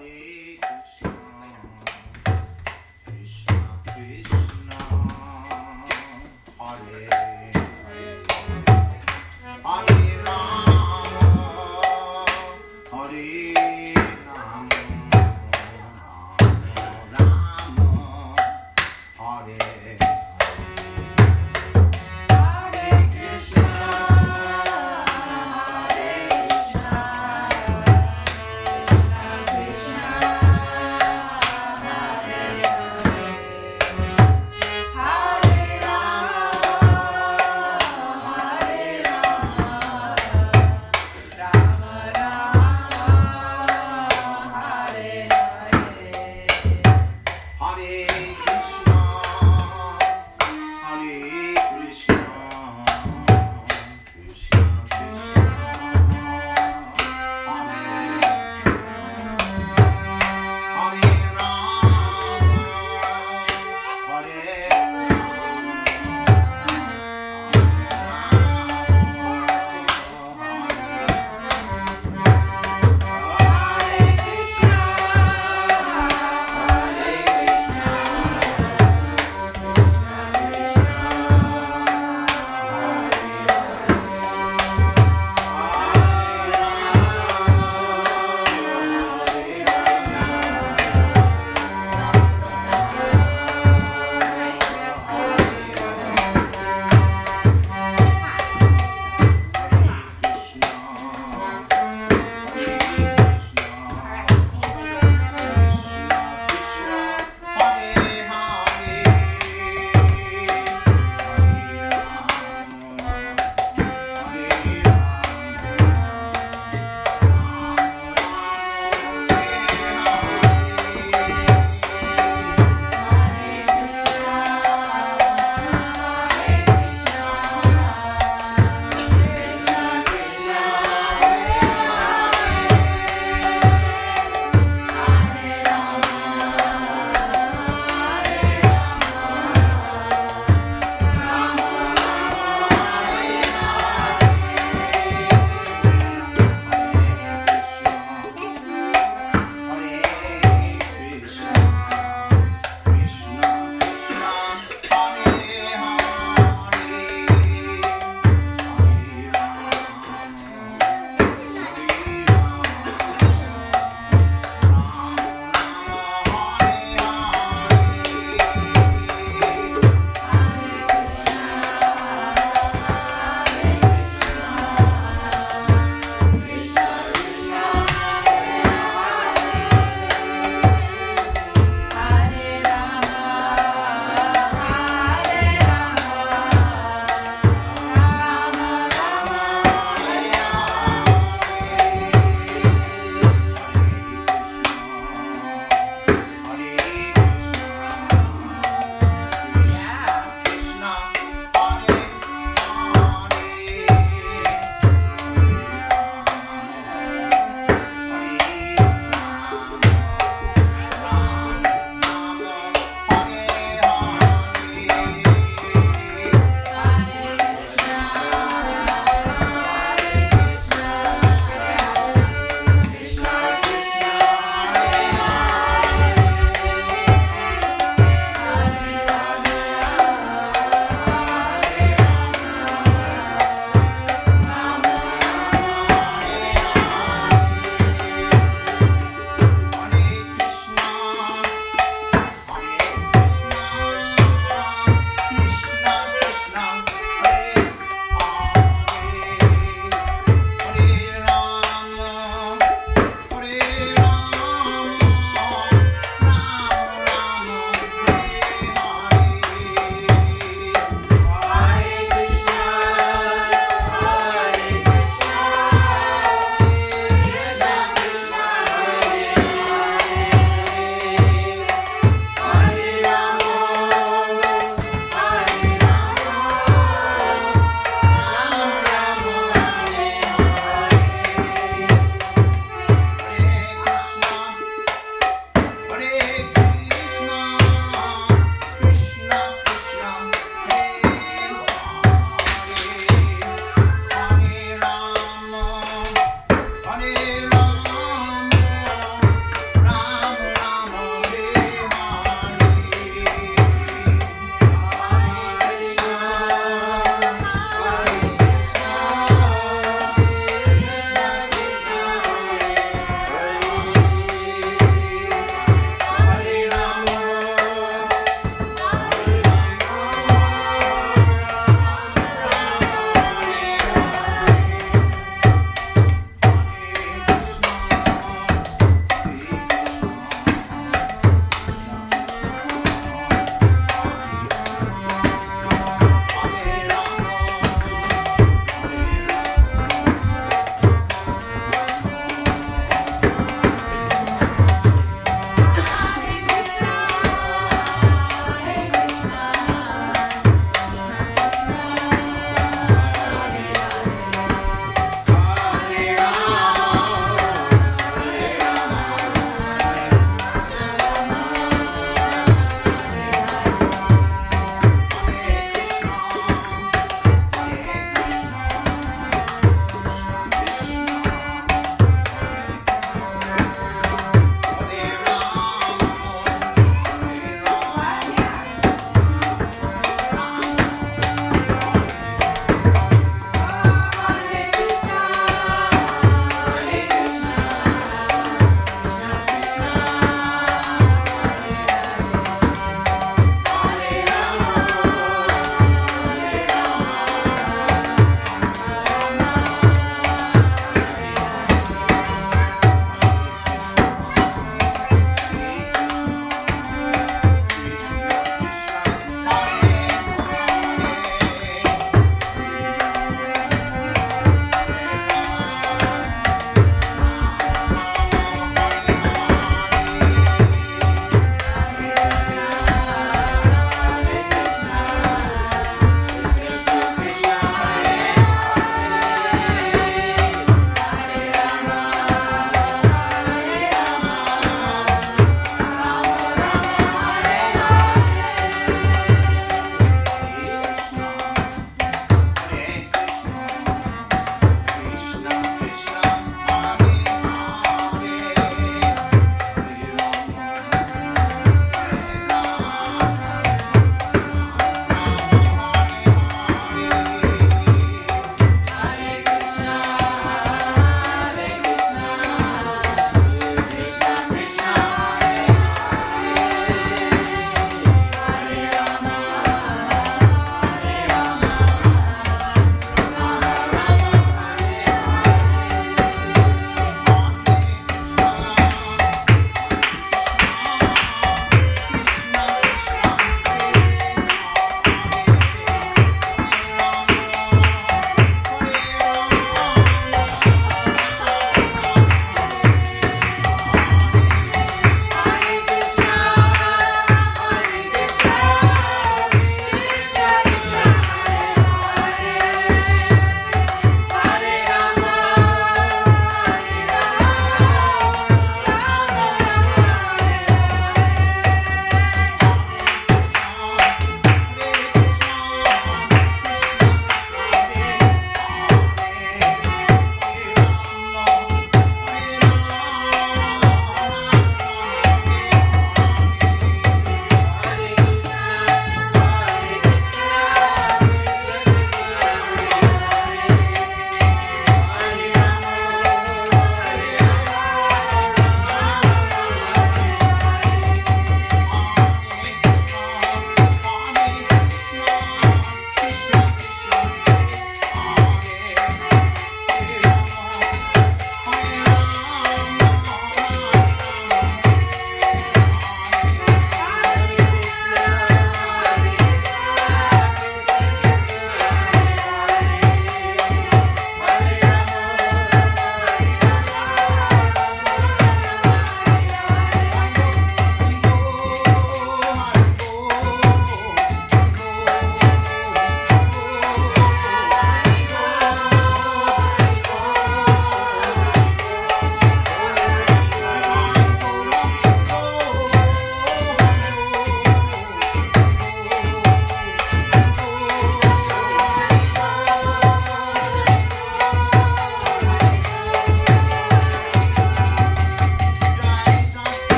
Krishna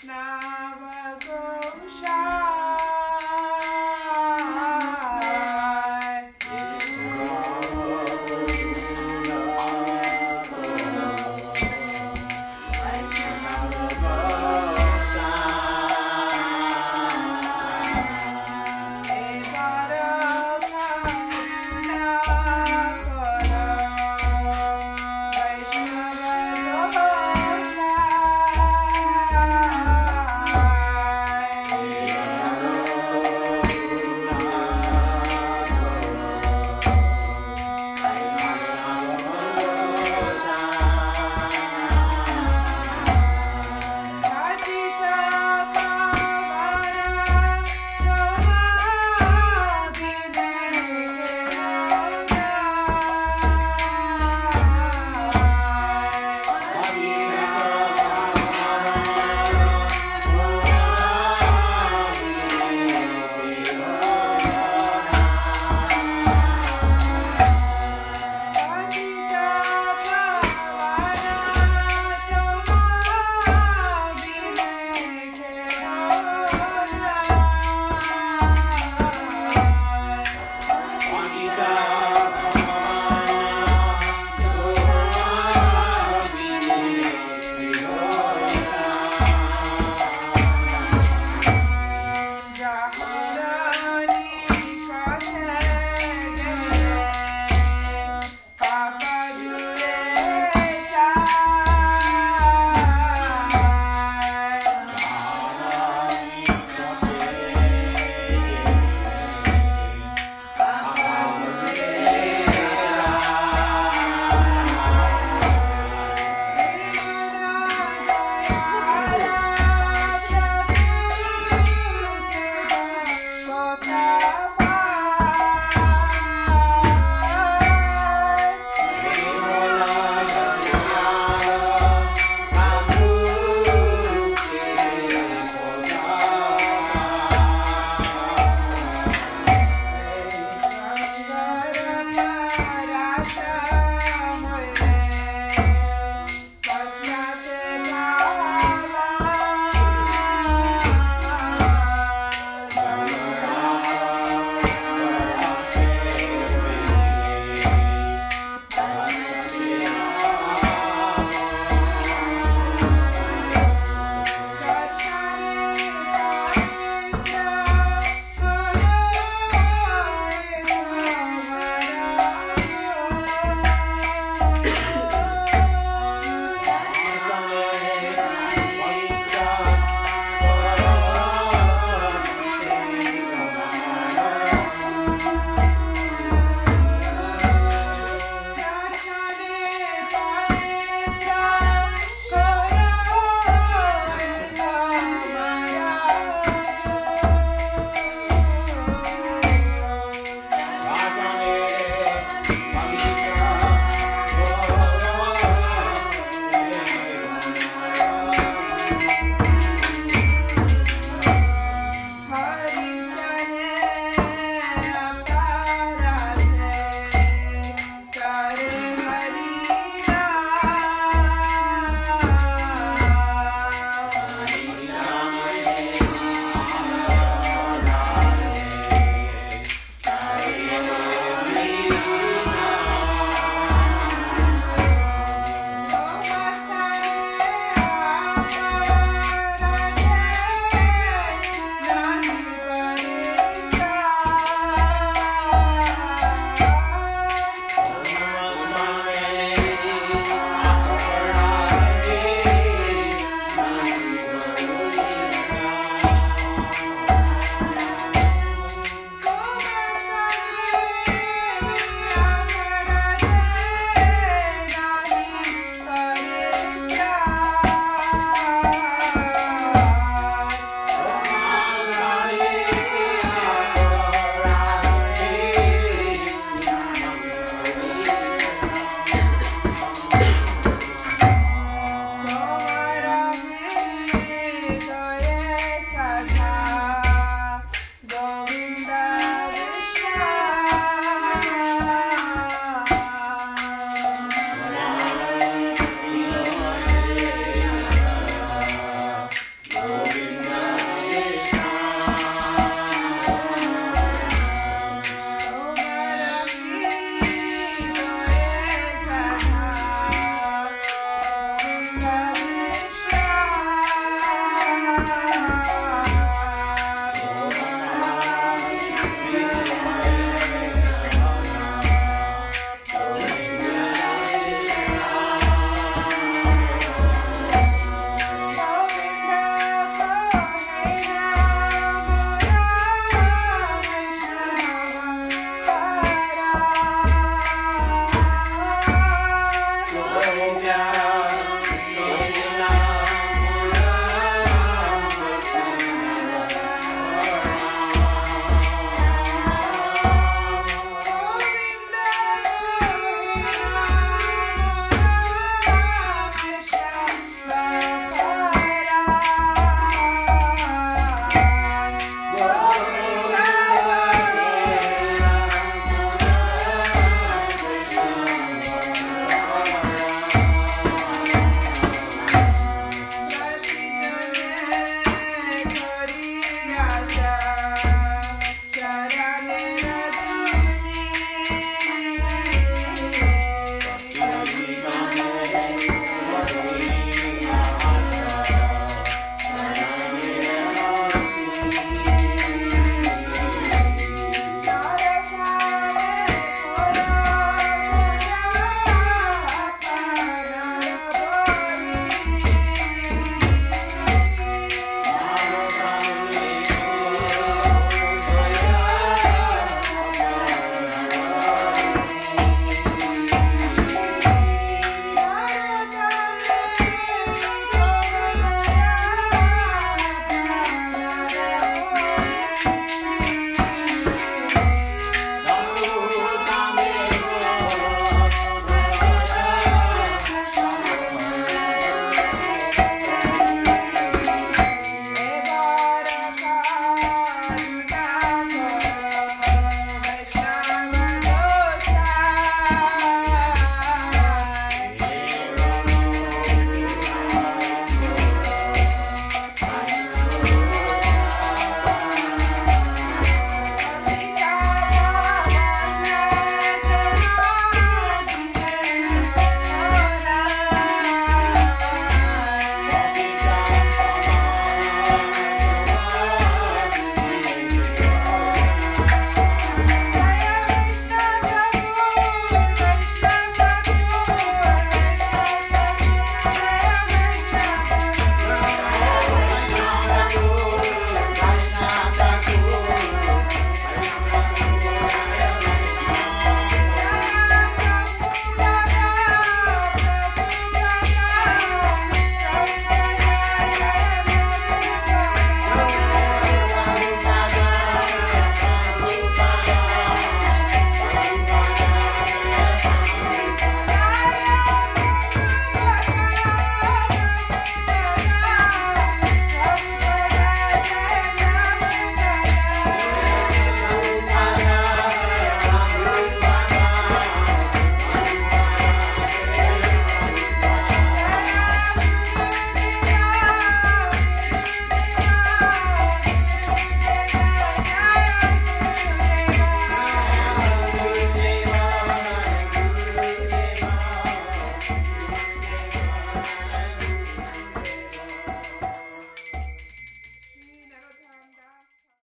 Krishna